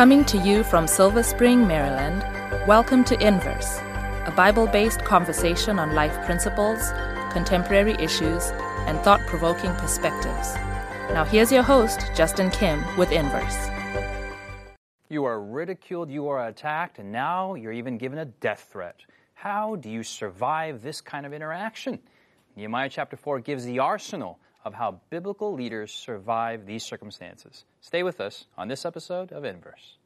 Coming to you from Silver Spring, Maryland, welcome to Inverse, a Bible based conversation on life principles, contemporary issues, and thought provoking perspectives. Now, here's your host, Justin Kim, with Inverse. You are ridiculed, you are attacked, and now you're even given a death threat. How do you survive this kind of interaction? Nehemiah chapter 4 gives the arsenal of how biblical leaders survive these circumstances. Stay with us on this episode of Inverse.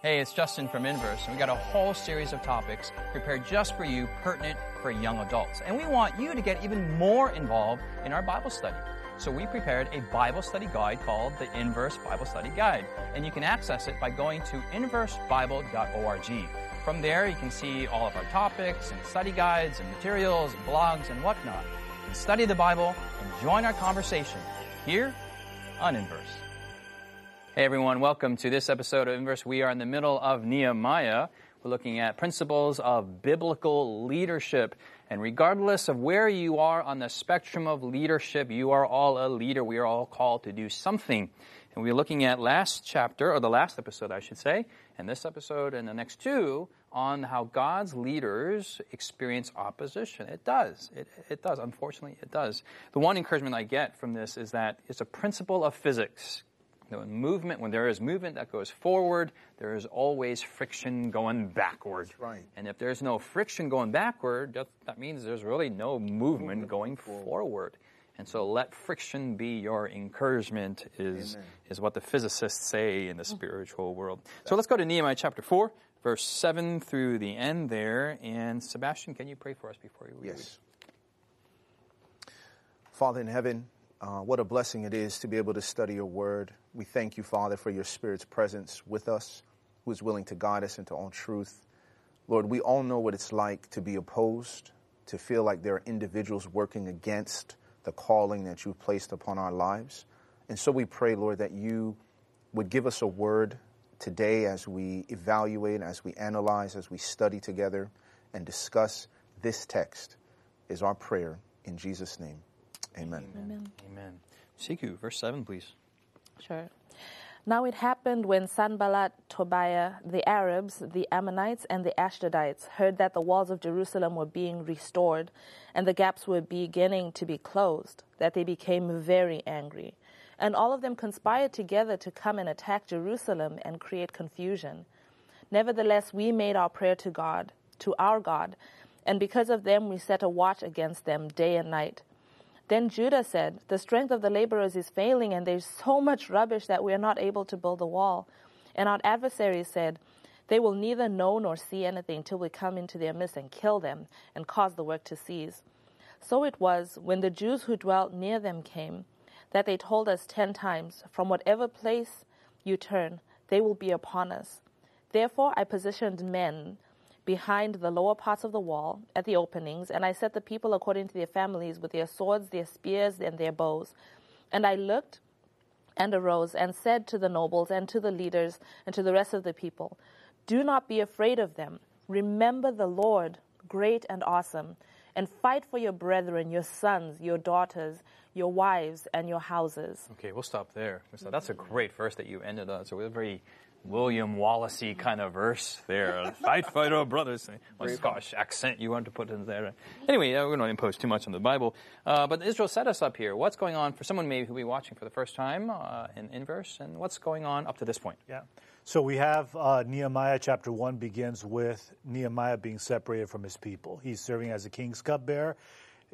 Hey, it's Justin from Inverse, and we got a whole series of topics prepared just for you, pertinent for young adults. And we want you to get even more involved in our Bible study. So we prepared a Bible study guide called the Inverse Bible Study Guide, and you can access it by going to inversebible.org. From there, you can see all of our topics and study guides and materials and blogs and whatnot. Can study the Bible and join our conversation here on Inverse. Hey everyone, welcome to this episode of Inverse. We are in the middle of Nehemiah. We're looking at principles of biblical leadership. And regardless of where you are on the spectrum of leadership, you are all a leader. We are all called to do something. And we're looking at last chapter, or the last episode, I should say, and this episode and the next two on how God's leaders experience opposition. It does. It, it does. Unfortunately, it does. The one encouragement I get from this is that it's a principle of physics. When movement, when there is movement that goes forward, there is always friction going backward. That's right. And if there's no friction going backward, that, that means there's really no movement, going forward. forward. And so let friction be your encouragement is, is what the physicists say in the spiritual world. So let's go to Nehemiah chapter 4, verse 7 through the end there. And Sebastian, can you pray for us before we read? Yes. Father in heaven, uh, what a blessing it is to be able to study your word. We thank you, Father, for your Spirit's presence with us, who is willing to guide us into all truth. Lord, we all know what it's like to be opposed, to feel like there are individuals working against the calling that you've placed upon our lives. And so we pray, Lord, that you would give us a word today as we evaluate, as we analyze, as we study together and discuss this text, is our prayer in Jesus' name. Amen. Amen. Amen. Sikhu, verse 7, please. Sure. Now it happened when Sanballat, Tobiah, the Arabs, the Ammonites, and the Ashdodites heard that the walls of Jerusalem were being restored and the gaps were beginning to be closed, that they became very angry. And all of them conspired together to come and attack Jerusalem and create confusion. Nevertheless, we made our prayer to God, to our God, and because of them we set a watch against them day and night. Then Judah said, The strength of the laborers is failing, and there's so much rubbish that we are not able to build the wall. And our adversaries said, They will neither know nor see anything till we come into their midst and kill them and cause the work to cease. So it was, when the Jews who dwelt near them came, that they told us ten times, From whatever place you turn, they will be upon us. Therefore I positioned men behind the lower parts of the wall at the openings, and I set the people according to their families with their swords, their spears, and their bows. And I looked and arose and said to the nobles and to the leaders and to the rest of the people, Do not be afraid of them. Remember the Lord, great and awesome, and fight for your brethren, your sons, your daughters, your wives, and your houses. Okay, we'll stop there. That's a great verse that you ended on. So we're very William Wallacey kind of verse there. fight, fight, oh brothers. What Scottish accent you want to put in there. Anyway, uh, we're not impose too much on the Bible. Uh, but Israel set us up here. What's going on for someone maybe who will be watching for the first time uh, in Inverse, and what's going on up to this point? Yeah. So we have uh, Nehemiah chapter 1 begins with Nehemiah being separated from his people. He's serving as a king's cupbearer.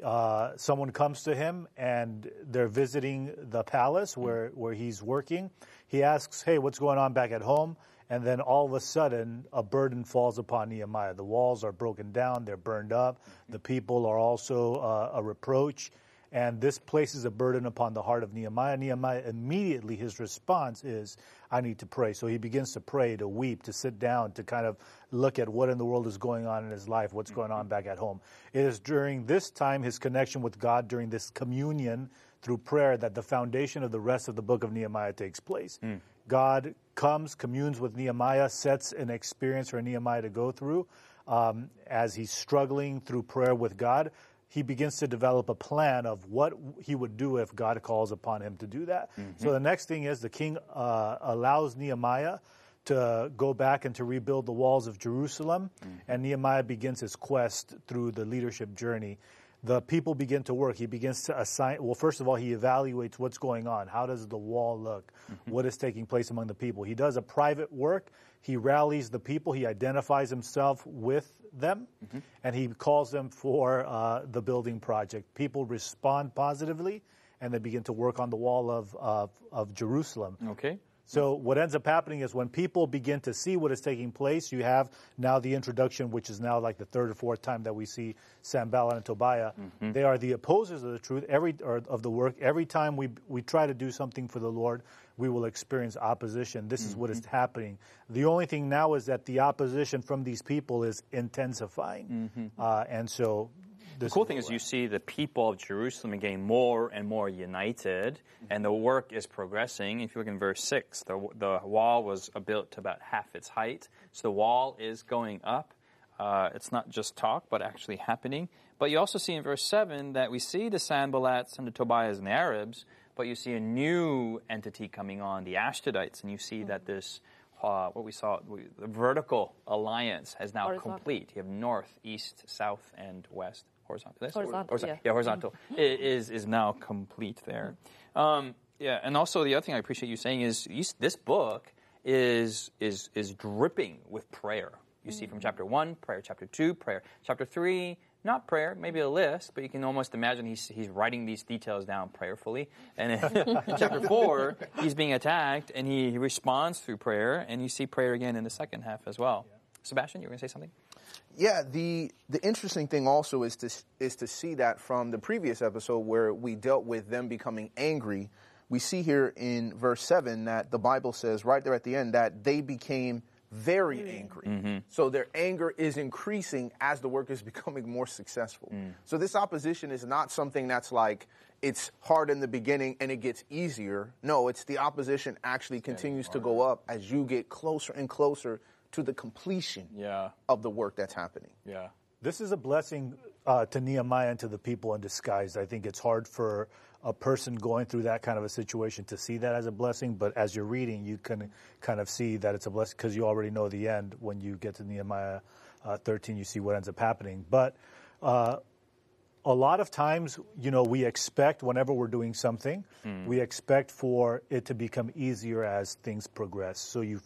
Uh, someone comes to him and they're visiting the palace where, where he's working. He asks, Hey, what's going on back at home? And then all of a sudden, a burden falls upon Nehemiah. The walls are broken down, they're burned up. The people are also uh, a reproach. And this places a burden upon the heart of Nehemiah. Nehemiah immediately, his response is, I need to pray. So he begins to pray, to weep, to sit down, to kind of look at what in the world is going on in his life, what's going on back at home. It is during this time, his connection with God, during this communion through prayer, that the foundation of the rest of the book of Nehemiah takes place. Mm. God comes, communes with Nehemiah, sets an experience for Nehemiah to go through um, as he's struggling through prayer with God he begins to develop a plan of what he would do if God calls upon him to do that. Mm-hmm. So the next thing is the king uh, allows Nehemiah to go back and to rebuild the walls of Jerusalem. Mm-hmm. And Nehemiah begins his quest through the leadership journey. The people begin to work. He begins to assign, well, first of all, he evaluates what's going on. How does the wall look? Mm-hmm. What is taking place among the people? He does a private work. He rallies the people. He identifies himself with them, Mm-hmm. and he calls them for uh, the building project. People respond positively, and they begin to work on the wall of, of, of Jerusalem. Okay. So what ends up happening is when people begin to see what is taking place, you have now the introduction, which is now like the third or fourth time that we see Sanballat and Tobiah. Mm-hmm. They are the opposers of the truth every or of the work. Every time we we try to do something for the Lord, we will experience opposition. This is what is Mm-hmm. happening. The only thing now is that the opposition from these people is intensifying, uh, and so. The cool thing is you see the people of Jerusalem getting more and more united, and the work is progressing. If you look in verse 6, the, the wall was built to about half its height. So the wall is going up. Uh, it's not just talk, but actually happening. But you also see in verse 7 that we see the Sanballats and the Tobiahs and the Arabs, but you see a new entity coming on, the Ashdodites, and you see that this, uh, what we saw, we- the vertical alliance has now Horizontal. complete. You have north, east, south, and west. Horizontal. Did I say Horizontal, horizontal? yeah. horizontal is is now complete there. Um, yeah, and also the other thing I appreciate you saying is you, this book is is is dripping with prayer. You see from chapter one, prayer. Chapter two, prayer. Chapter three, not prayer, maybe a list, but you can almost imagine he's he's writing these details down prayerfully. And in chapter four, he's being attacked, and he, he responds through prayer, and you see prayer again in the second half as well. Sebastian, you were going to say something? Yeah, the the interesting thing also is to is to see that from the previous episode where we dealt with them becoming angry, we see here in verse seven that the Bible says right there at the end that they became very mm-hmm. angry. Mm-hmm. So their anger is increasing as the work is becoming more successful. Mm. So this opposition is not something that's like it's hard in the beginning and it gets easier. No, it's the opposition actually continues to go up as you get closer and closer to the completion Yeah. of the work that's happening. Yeah. This is a blessing uh, to Nehemiah and to the people in disguise. I think it's hard for a person going through that kind of a situation to see that as a blessing, but as you're reading, you can kind of see that it's a blessing because you already know the end. When you get to Nehemiah uh, 13, you see what ends up happening. But uh, a lot of times, you know, we expect whenever we're doing something, we expect for it to become easier as things progress. So you,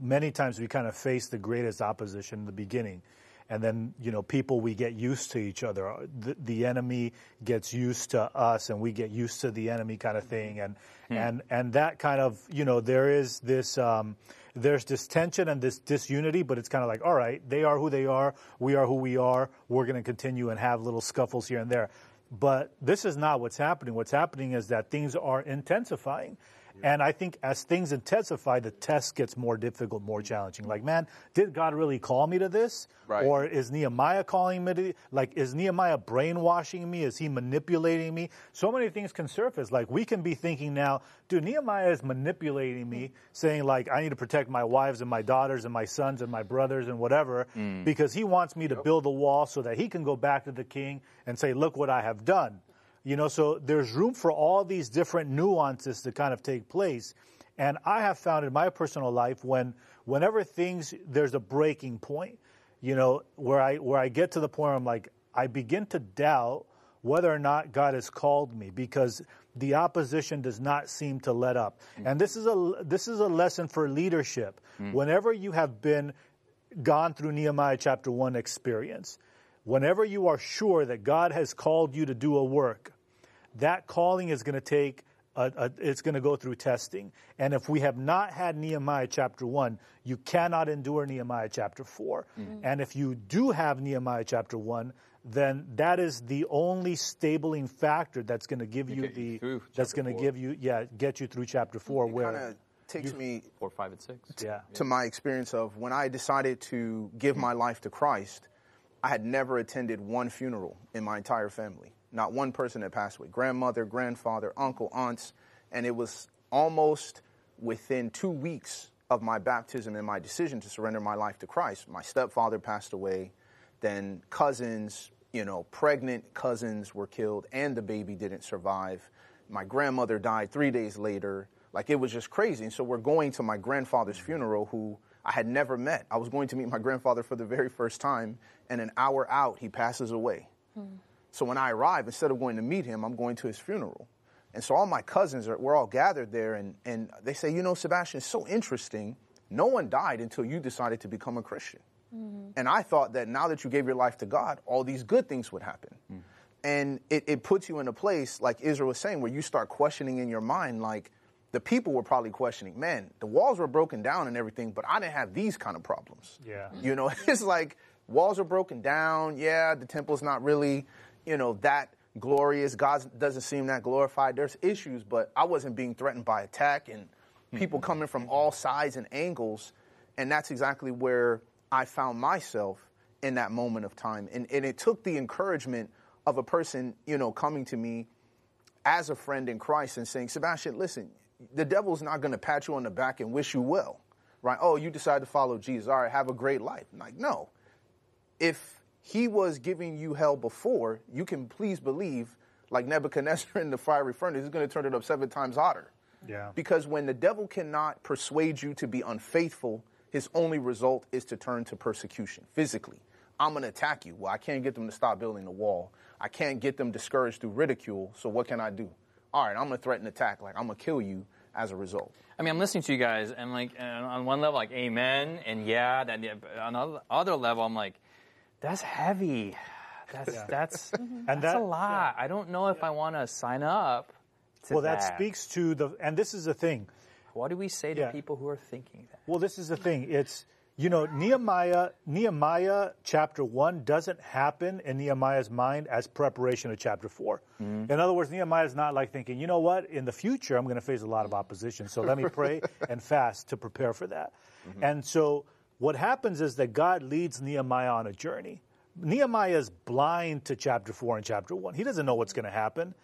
many times we kind of face the greatest opposition in the beginning. And then, you know, people, we get used to each other. The, the enemy gets used to us and we get used to the enemy kind of thing. And, and, and that kind of, you know, there is this, um, there's this tension and this disunity, but it's kind of like, all right, they are who they are. We are who we are. We're going to continue and have little scuffles here and there. But this is not what's happening. What's happening is that things are intensifying. And I think as things intensify, the test gets more difficult, more challenging. Like, man, did God really call me to this? Right. Or is Nehemiah calling me to, like, is Nehemiah brainwashing me? Is he manipulating me? So many things can surface. Like, we can be thinking now, dude, Nehemiah is manipulating me, saying, like, I need to protect my wives and my daughters and my sons and my brothers and whatever, mm. because he wants me to build a wall so that he can go back to the king and say, look what I have done. You know, so there's room for all these different nuances to kind of take place. And I have found in my personal life when whenever things there's a breaking point, you know, where I where I get to the point where I'm like, I begin to doubt whether or not God has called me because the opposition does not seem to let up. Mm. And this is a this is a lesson for leadership. Mm. Whenever you have been gone through Nehemiah chapter 1 experience, whenever you are sure that God has called you to do a work, that calling is going to take a, a, it's going to go through testing. And if we have not had Nehemiah chapter 1, you cannot endure Nehemiah chapter 4. Mm-hmm. And if you do have Nehemiah chapter 1, then that is the only stabling factor that's going to give you you the through that's going to give you yeah get you through chapter 4 where Kind of takes me Four, five, and six. yeah to my experience of when I decided to give my life to Christ, I had never attended one funeral in my entire family. Not one person had passed away. Grandmother, grandfather, uncle, aunts, and it was almost within two weeks of my baptism and my decision to surrender my life to Christ. My stepfather passed away, then cousins, you know, pregnant cousins were killed, and the baby didn't survive. My grandmother died three days later. Like it was just crazy. And so we're going to my grandfather's mm-hmm. funeral, who I had never met. I was going to meet my grandfather for the very first time, and an hour out, he passes away. Hmm. So when I arrive, instead of going to meet him, I'm going to his funeral. And so all my cousins are, we're all gathered there, and, and they say, you know, Sebastian, it's so interesting. No one died until you decided to become a Christian. Mm-hmm. And I thought that now that you gave your life to God, all these good things would happen. Mm. And it, it puts you in a place, like Israel was saying, where you start questioning in your mind, like the people were probably questioning, man, the walls were broken down and everything, but I didn't have these kind of problems. Yeah. You know, it's like walls are broken down. Yeah, the temple's not really, you know, that glorious. God doesn't seem that glorified. There's issues, but I wasn't being threatened by attack and mm-hmm. people coming from all sides and angles. And that's exactly where I found myself in that moment of time. And, and it took the encouragement of a person, you know, coming to me as a friend in Christ and saying, Sebastian, listen, the devil's not going to pat you on the back and wish you well, right? Oh, you decided to follow Jesus. All right, have a great life. I'm like, no. If he was giving you hell before, you can please believe, like Nebuchadnezzar in the fiery furnace, he's going to turn it up seven times hotter. Yeah. Because when the devil cannot persuade you to be unfaithful, his only result is to turn to persecution physically. I'm going to attack you. Well, I can't get them to stop building the wall. I can't get them discouraged through ridicule. So what can I do? All right, I'm going to threaten attack. Like, I'm going to kill you as a result. I mean, I'm listening to you guys, and like, and on one level, like, amen, and yeah. That on another other level, I'm like, that's heavy. That's mm-hmm. that's And that's that- a lot. I don't know if I want to sign up. To Well, that that speaks to the, and this is the thing. What do we say to people who are thinking that? Well, this is the thing. It's you know Nehemiah. Nehemiah chapter one doesn't happen in Nehemiah's mind as preparation of chapter 4 mm-hmm. In other words, Nehemiah is not like thinking, you know what, in the future I'm going to face a lot of opposition, so let me pray and fast to prepare for that. Mm-hmm. And so what happens is that God leads Nehemiah on a journey. Nehemiah is blind to chapter four and chapter one. He doesn't know what's going to happen.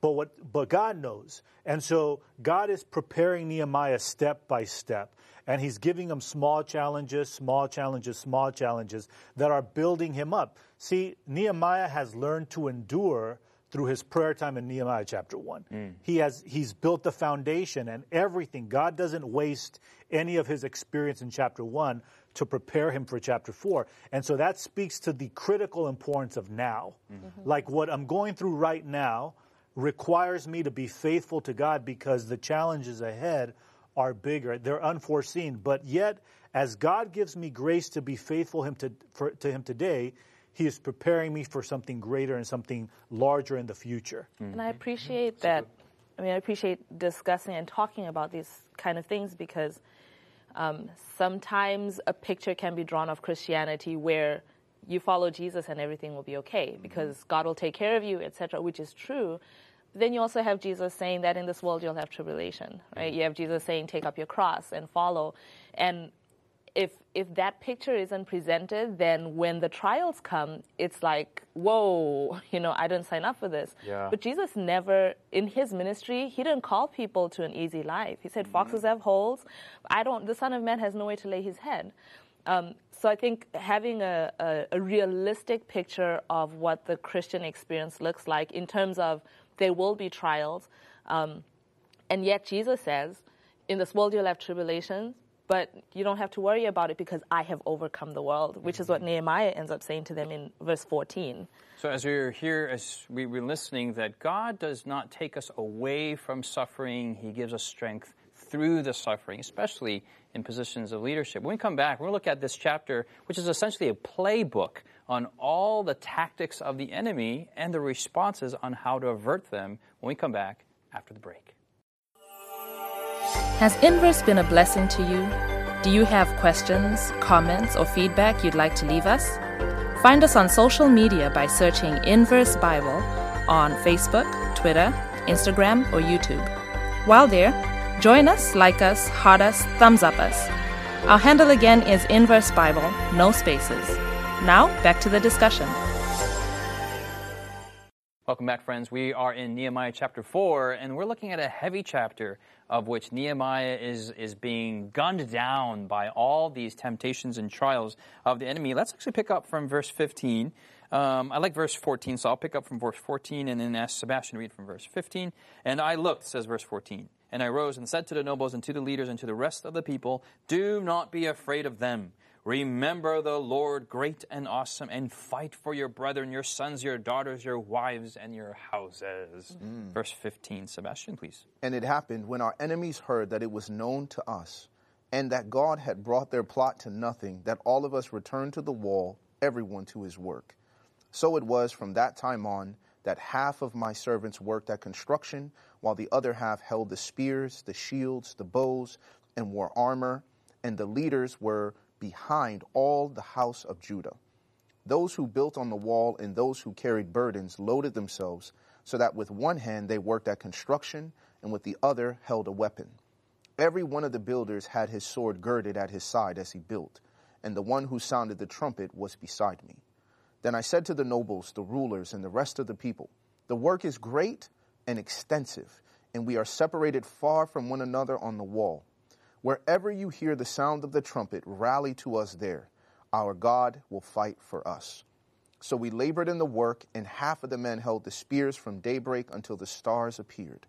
But what but God knows. And so God is preparing Nehemiah step by step. And he's giving him small challenges, small challenges, small challenges that are building him up. See, Nehemiah has learned to endure through his prayer time in Nehemiah chapter 1. Hmm. He has he's built the foundation and everything. God doesn't waste any of his experience in chapter 1 to prepare him for chapter 4. And so that speaks to the critical importance of now. Mm-hmm. Like what I'm going through right now requires me to be faithful to God because the challenges ahead are bigger. They're unforeseen. But yet, as God gives me grace to be faithful him to, for, to Him today, He is preparing me for something greater and something larger in the future. And mm-hmm. I appreciate that. I mean, I appreciate discussing and talking about these kind of things because um, sometimes a picture can be drawn of Christianity where you follow Jesus and everything will be okay mm-hmm. because God will take care of you, etc., which is true. But then you also have Jesus saying that in this world you'll have tribulation, right? Mm-hmm. You have Jesus saying, "Take up your cross and follow," and if if that picture isn't presented, then when the trials come, it's like, whoa, you know, I didn't sign up for this. Yeah. But Jesus never, in his ministry, he didn't call people to an easy life. He said, foxes have holes. I don't. The Son of Man has nowhere to lay his head. Um, so I think having a, a, a realistic picture of what the Christian experience looks like in terms of there will be trials, um, and yet Jesus says, in this world you'll have tribulations, but you don't have to worry about it because I have overcome the world, which is what mm-hmm. Nehemiah ends up saying to them in verse 14. So, as we're here, as we were listening, that God does not take us away from suffering, He gives us strength through the suffering, especially in positions of leadership. When we come back, we're going to look at this chapter, which is essentially a playbook on all the tactics of the enemy and the responses on how to avert them when we come back after the break. Has Inverse been a blessing to you? Do you have questions, comments, or feedback you'd like to leave us? Find us on social media by searching Inverse Bible on Facebook, Twitter, Instagram, or YouTube. While there, join us, like us, heart us, thumbs up us. Our handle again is Inverse Bible, no spaces. Now, back to the discussion. Welcome back, friends. We are in Nehemiah chapter 4, and we're looking at a heavy chapter of which Nehemiah is, is being gunned down by all these temptations and trials of the enemy. Let's actually pick up from verse 15. Um, I like verse 14, so I'll pick up from verse 14 and then ask Sebastian to read from verse 15. And I looked, says verse 14, And I rose and said to the nobles and to the leaders and to the rest of the people, Do not be afraid of them. Remember the Lord great and awesome, and fight for your brethren, your sons, your daughters, your wives, and your houses. Mm. Verse 15. Sebastian, please. And it happened when our enemies heard that it was known to us, and that God had brought their plot to nothing, that all of us returned to the wall, everyone to his work. So it was from that time on that half of my servants worked at construction, while the other half held the spears, the shields, the bows, and wore armor, and the leaders were behind all the house of Judah. Those who built on the wall and those who carried burdens loaded themselves, so that with one hand they worked at construction, and with the other held a weapon. Every one of the builders had his sword girded at his side as he built, and the one who sounded the trumpet was beside me. Then I said to the nobles, the rulers, and the rest of the people, The work is great and extensive, and we are separated far from one another on the wall. Wherever you hear the sound of the trumpet, rally to us there. Our God will fight for us. So we labored in the work, and half of the men held the spears from daybreak until the stars appeared.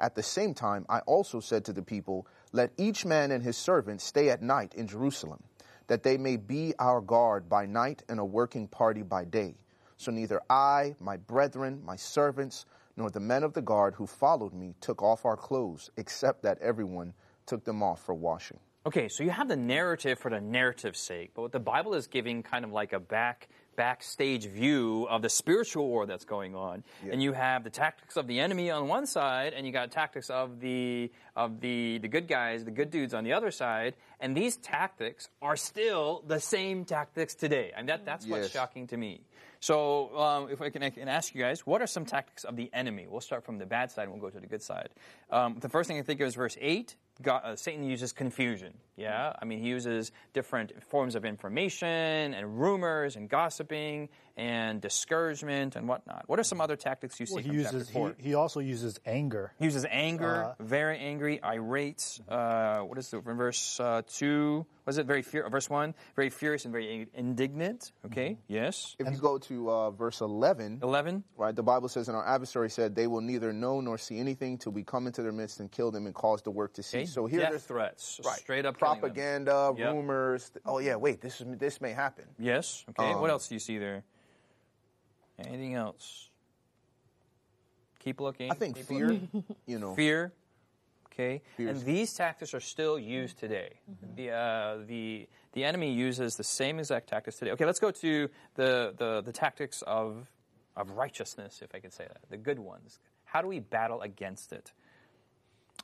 At the same time, I also said to the people, Let each man and his servant stay at night in Jerusalem, that they may be our guard by night and a working party by day. So neither I, my brethren, my servants, nor the men of the guard who followed me took off our clothes, except that everyone took them off for washing. Okay, so you have the narrative for the narrative's sake, but what the Bible is giving kind of like a back backstage view of the spiritual war that's going on. And you have the tactics of the enemy on one side and you got tactics of the of the the good guys, the good dudes on the other side, and these tactics are still the same tactics today. And that that's what's Yes. shocking to me. So, um, if I can, I can ask you guys, what are some tactics of the enemy? We'll start from the bad side and we'll go to the good side. Um, the first thing I think of is verse 8. God, uh, Satan uses confusion. Yeah? I mean, he uses different forms of information and rumors and gossiping and discouragement and whatnot. What are some other tactics you see Well, he from uses chapter 4? he, he also uses anger. He uses anger, Uh, very angry, irate. Uh, what is the in verse uh, two? Was it very fear? Verse one, very furious and very indignant. Okay, Mm-hmm. yes. If you go to uh, verse 11, Eleven. right, the Bible says, And our adversary said, They will neither know nor see anything till we come into their midst and kill them and cause the work to cease. Okay. So here death there's threats, right, straight up killing them. Propaganda, Yep. rumors. Oh, yeah, wait, this, is, this may happen. Yes. Okay. what Um, else do you see there? Anything else? Keep looking. I think fear, looking. you know, Fear. Okay. Fear And these tactics are still used today. The uh, the the enemy uses the same exact tactics today. Okay. Let's go to the the, the tactics of of righteousness, if I can say that, the good ones. How do we battle against it?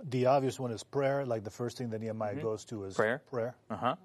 The obvious one is prayer. Like the first thing that Nehemiah goes to is Mm-hmm. Prayer. Prayer. Uh huh.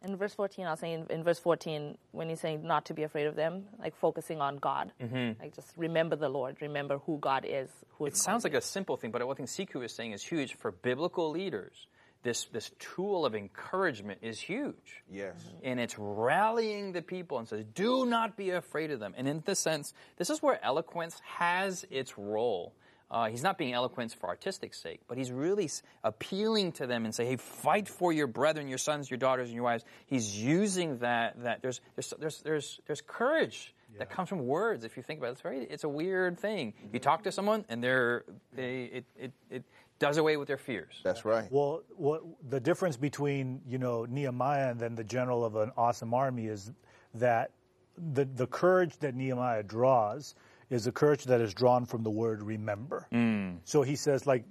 In verse 14, I was saying in verse 14, when he's saying not to be afraid of them, like focusing on God. Like just remember the Lord, remember who God is. Who It sounds like a simple thing, but what I think Sikhu is saying is huge for biblical leaders. This this tool of encouragement is huge. yes. and it's rallying the people and says, "Do not be afraid of them." And in this sense, this is where eloquence has its role. Uh, he's not being eloquent for artistic sake, but he's really appealing to them and say, "Hey, fight for your brethren, your sons, your daughters, and your wives." He's using that. That there's there's there's there's, there's courage that comes from words. If you think about it, it's very it's a weird thing. You talk to someone, and they're they it it, it does away with their fears. That's right. Well, what the difference between you know Nehemiah and then the general of an awesome army is that the the courage that Nehemiah draws is a courage that is drawn from the word remember. Mm. So he says like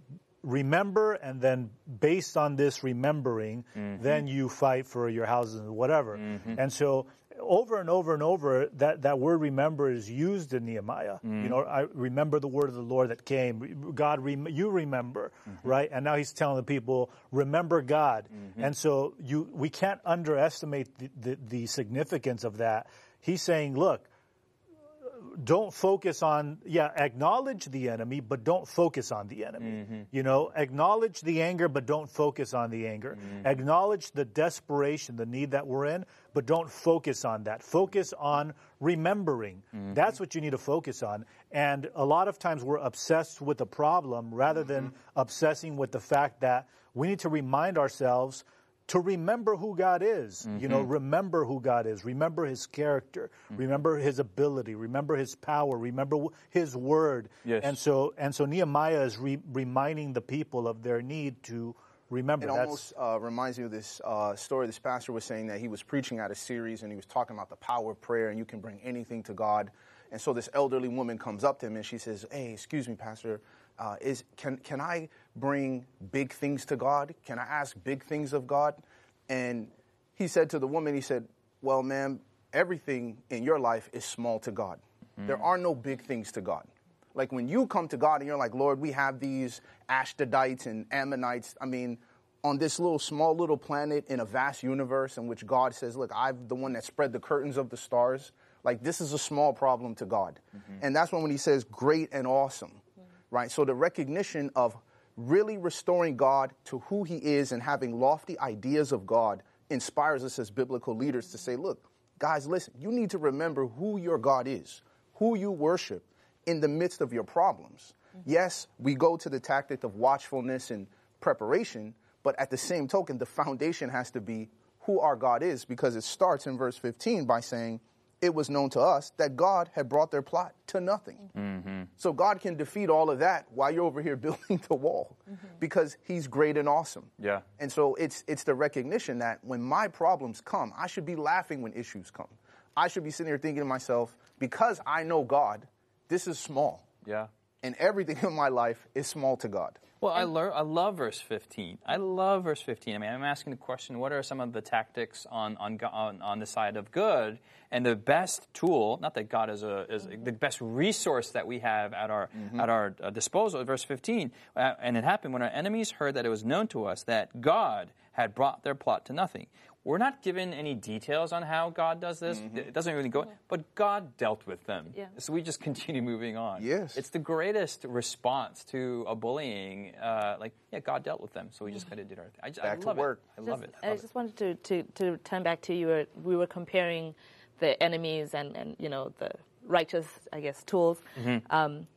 remember and then based on this remembering mm-hmm. then you fight for your houses and whatever. Mm-hmm. And so over and over and over that, that word remember is used in nehemiah. Mm. You know i remember the word of the lord that came. God rem- you remember mm-hmm. right? And now he's telling the people remember god. And so you we can't underestimate the, the, the significance of that. He's saying look don't focus on yeah acknowledge the enemy but don't focus on the enemy. Mm-hmm. You know acknowledge the anger but don't focus on the anger. Mm-hmm. Acknowledge the desperation the need that we're in but don't focus on that. Focus on remembering. Mm-hmm. That's what you need to focus on. And a lot of times we're obsessed with the problem rather than obsessing with the fact that we need to remind ourselves to remember who God is. You Mm-hmm. know, remember who God is. Remember His character. Mm. Remember His ability. Remember His power. Remember His word. Yes. And so, and so Nehemiah is re- reminding the people of their need to remember. It That's almost uh, reminds me of this uh, story. This pastor was saying that he was preaching at a series and he was talking about the power of prayer and you can bring anything to God. And so this elderly woman comes up to him and she says, "Hey, excuse me, pastor, uh, is can can I bring big things to God? Can I ask big things of God?" And he said to the woman, he said, "Well, ma'am, everything in your life is small to God. There are no big things to God." Like when you come to God and you're like, Lord, we have these Ashdodites and Ammonites. I mean, on this little small little planet in a vast universe in which God says, Look, I'm the one that spread the curtains of the stars. Like this is a small problem to God. Mm-hmm. And that's when when he says great and awesome. Right? So the recognition of really restoring God to who he is and having lofty ideas of God inspires us as biblical leaders to say, look, guys, listen, you need to remember who your God is, who you worship in the midst of your problems. Mm-hmm. Yes, we go to the tactic of watchfulness and preparation, but at the same token, the foundation has to be who our God is because it starts in verse 15 by saying, It was known to us that God had brought their plot to nothing. Mm-hmm. So God can defeat all of that while you're over here building the wall mm-hmm. because He's great and awesome. Yeah. And so it's it's the recognition that when my problems come, I should be laughing when issues come. I should be sitting here thinking to myself, because I know God, this is small. Yeah. And everything in my life is small to God. Well, I, lear- I love verse 15. I love verse 15. I mean, I'm asking the question what are some of the tactics on, on, on, on the side of good? And the best tool, not that God is, a, is the best resource that we have at our, at our uh, disposal, verse 15. Uh, and it happened when our enemies heard that it was known to us that God had brought their plot to nothing. We're not given any details on how God does this. It doesn't really go, but God dealt with them. Yeah. So we just continue moving on. Yes. It's the greatest response to a bullying. Uh, like, yeah, God dealt with them, so we just kind of did our thing. I, just, I Back to work. it. I love it. I I love just wanted to, to, to turn back to you. We were comparing the enemies and, and you know the righteous, I guess, tools. Mm-hmm. Um,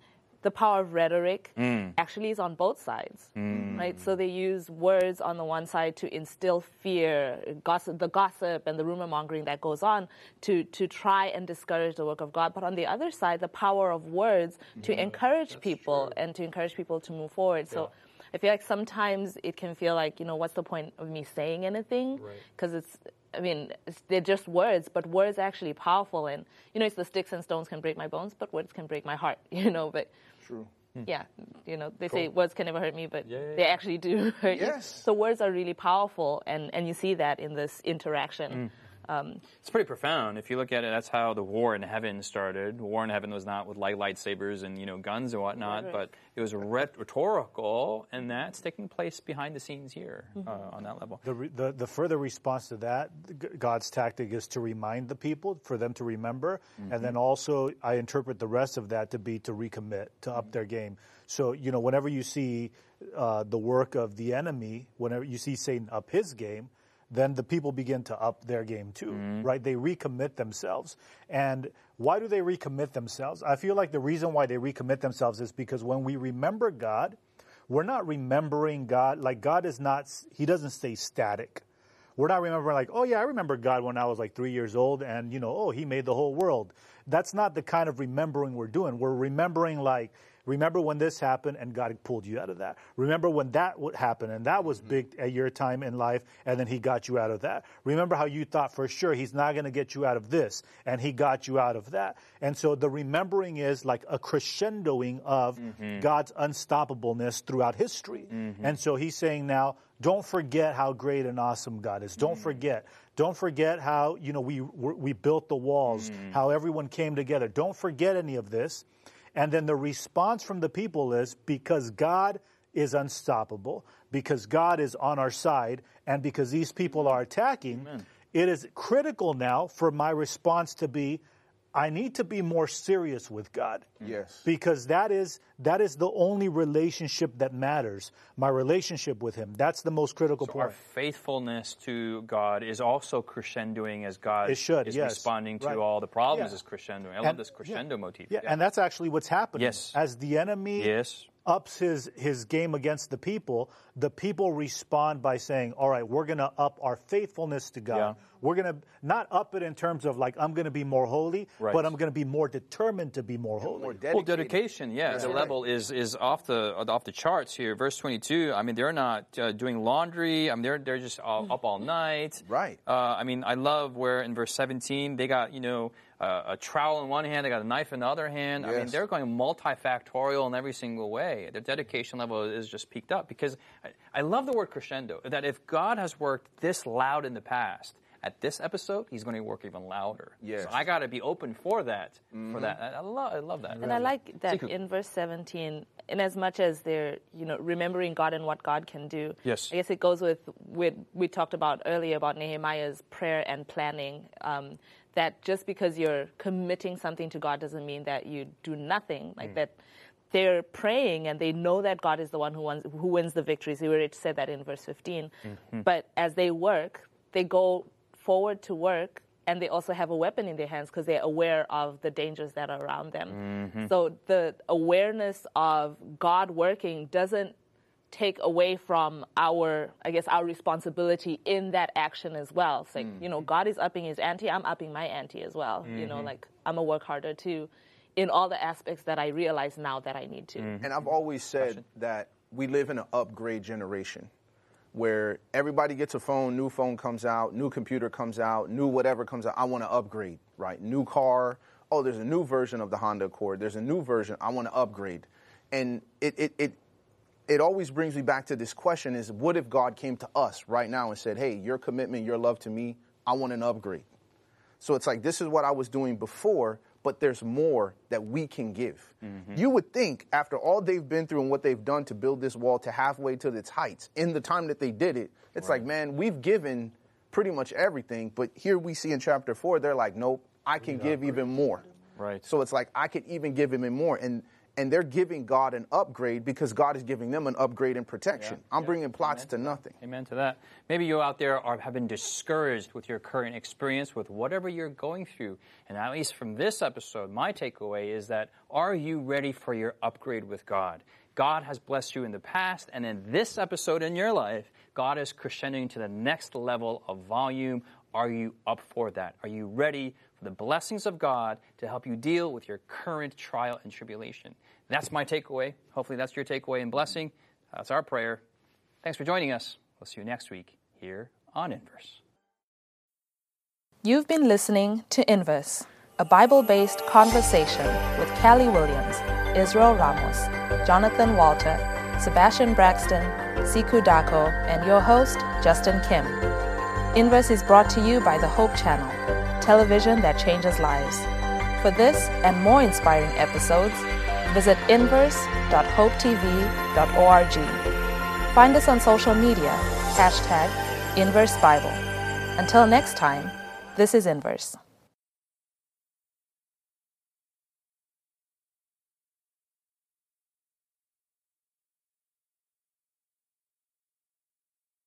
the power of rhetoric Mm. actually is on both sides, right? So they use words on the one side to instill fear, gossip, the gossip and the rumor mongering that goes on to to try and discourage the work of God. But on the other side, the power of words to encourage people and to encourage people to move forward. So. I feel like sometimes it can feel like, you know, what's the point of me saying anything? Because it's, I mean, they're just words, but words are actually powerful. And, you know, it's the sticks and stones can break my bones, but words can break my heart, you know. But True. Hmm. yeah, you know, they say words can never hurt me, but they actually do hurt you. Yes. So words are really powerful, and, and you see that in this interaction. Hmm. It's pretty profound. If you look at it, that's how the war in heaven started. War in heaven was not with light lightsabers and you know guns and whatnot, Right. but it was rhet- rhetorical, and that's taking place behind the scenes here uh, on that level. The, re- the, the further response to that, God's tactic is to remind the people, for them to remember, and then also I interpret the rest of that to be to recommit, to up their game. So, you know, whenever you see uh, the work of the enemy, whenever you see Satan up his game, then the people begin to up their game too, mm-hmm. right? They recommit themselves. And why do they recommit themselves? I feel like the reason why they recommit themselves is because when we remember God, we're not remembering God like God is not he doesn't stay static. We're not remembering like, oh yeah, I remember God when I was like 3 years old and you know, oh, he made the whole world. That's not the kind of remembering we're doing. We're remembering like Remember when this happened and God pulled you out of that. Remember when that would happen and that was mm-hmm. big at your time in life and then he got you out of that. Remember how you thought for sure he's not going to get you out of this and he got you out of that. And so the remembering is like a crescendoing of mm-hmm. God's unstoppableness throughout history. Mm-hmm. And so he's saying now, don't forget how great and awesome God is. Don't mm. forget. Don't forget how, you know, we we built the walls, mm. how everyone came together. Don't forget any of this. And then the response from the people is because God is unstoppable, because God is on our side, and because these people are attacking, it is critical now for my response to be I need to be more serious with God. Yes. Because that is that is the only relationship that matters. My relationship with him. That's the most critical So point. our faithfulness to God is also crescendoing as God It should, is yes. responding to Right. all the problems Yeah. is crescendoing. I love this crescendo motif. Yeah, and that's actually what's happening. Yes. As the enemy Yes. ups his, his game against the people, the people respond by saying, All right, we're going to up our faithfulness to God. Yeah. We're going to not up it in terms of like, I'm going to be more holy, Right. but I'm going to be more determined to be more holy. More Well, dedication, yeah, the right. level is is off the off the charts here. Verse twenty two. I mean, they're not uh, doing laundry. I mean, they're they're just all, up all night. Right. Uh, I mean, I love where in verse seventeen they got you know uh, a trowel in one hand, they got a knife in the other hand. I mean, they're going multifactorial in every single way. Their dedication level is just peaked up because I, I love the word crescendo. That if God has worked this loud in the past. At this episode, he's going to work even louder. Yes. So I got to be open for that. For mm-hmm. that, I, I love, I love that. And I like that Sikhu. in verse 17, in as much as they're, you know, remembering God and what God can do. Yes. I guess it goes with, with we talked about earlier about Nehemiah's prayer and planning. Um, that just because you're committing something to God doesn't mean that you do nothing. Like mm. that they're praying and they know that God is the one who wins, who wins the victories. We already said that in verse 15. Mm-hmm. But as they work, they go forward to work and they also have a weapon in their hands because they're aware of the dangers that are around them. Mm-hmm. So the awareness of God working doesn't take away from our, I guess, our responsibility in that action as well. It's like, mm. you know, God is upping his ante, I'm upping my ante as well. You know, mm-hmm. like I'm a work harder too in all the aspects that I realize now that I need to. Mm-hmm. And I've always said that we live in an upgrade generation where everybody gets a phone, new phone comes out, new computer comes out, new whatever comes out. I want to upgrade, right? New car. Oh, there's a new version of the Honda Accord. There's a new version. I want to upgrade. And it, it, it, it always brings me back to this question is what if God came to us right now and said, hey, your commitment, your love to me, I want an upgrade. So it's like this is what I was doing before, but there's more that we can give. You would think after all they've been through and what they've done to build this wall to halfway to its heights in the time that they did it, it's like, man, we've given pretty much everything, but here we see in chapter 4 they're like, nope, I can give even more. Right. So it's like I could even give him more and and they're giving God an upgrade because God is giving them an upgrade in protection. I'm bringing plots to nothing. Amen to that. Maybe you out there are, have been discouraged with your current experience, with whatever you're going through. And at least from this episode, my takeaway is that are you ready for your upgrade with God? God has blessed you in the past, and in this episode in your life, God is crescendoing to the next level of volume. Are you up for that? Are you ready the blessings of God to help you deal with your current trial and tribulation? That's my takeaway. Hopefully, that's your takeaway and blessing. That's our prayer. Thanks for joining us. We'll see you next week here on Inverse. You've been listening to Inverse, a Bible based conversation with Callie Williams, Israel Ramos, Jonathan Walter, Sebastian Braxton, Sikhu Daco, and your host, Justin Kim. Inverse is brought to you by the Hope Channel, television that changes lives. For this and more inspiring episodes, visit inverse.hopetv.org. Find us on social media, hashtag Inverse Bible. Until next time, this is Inverse.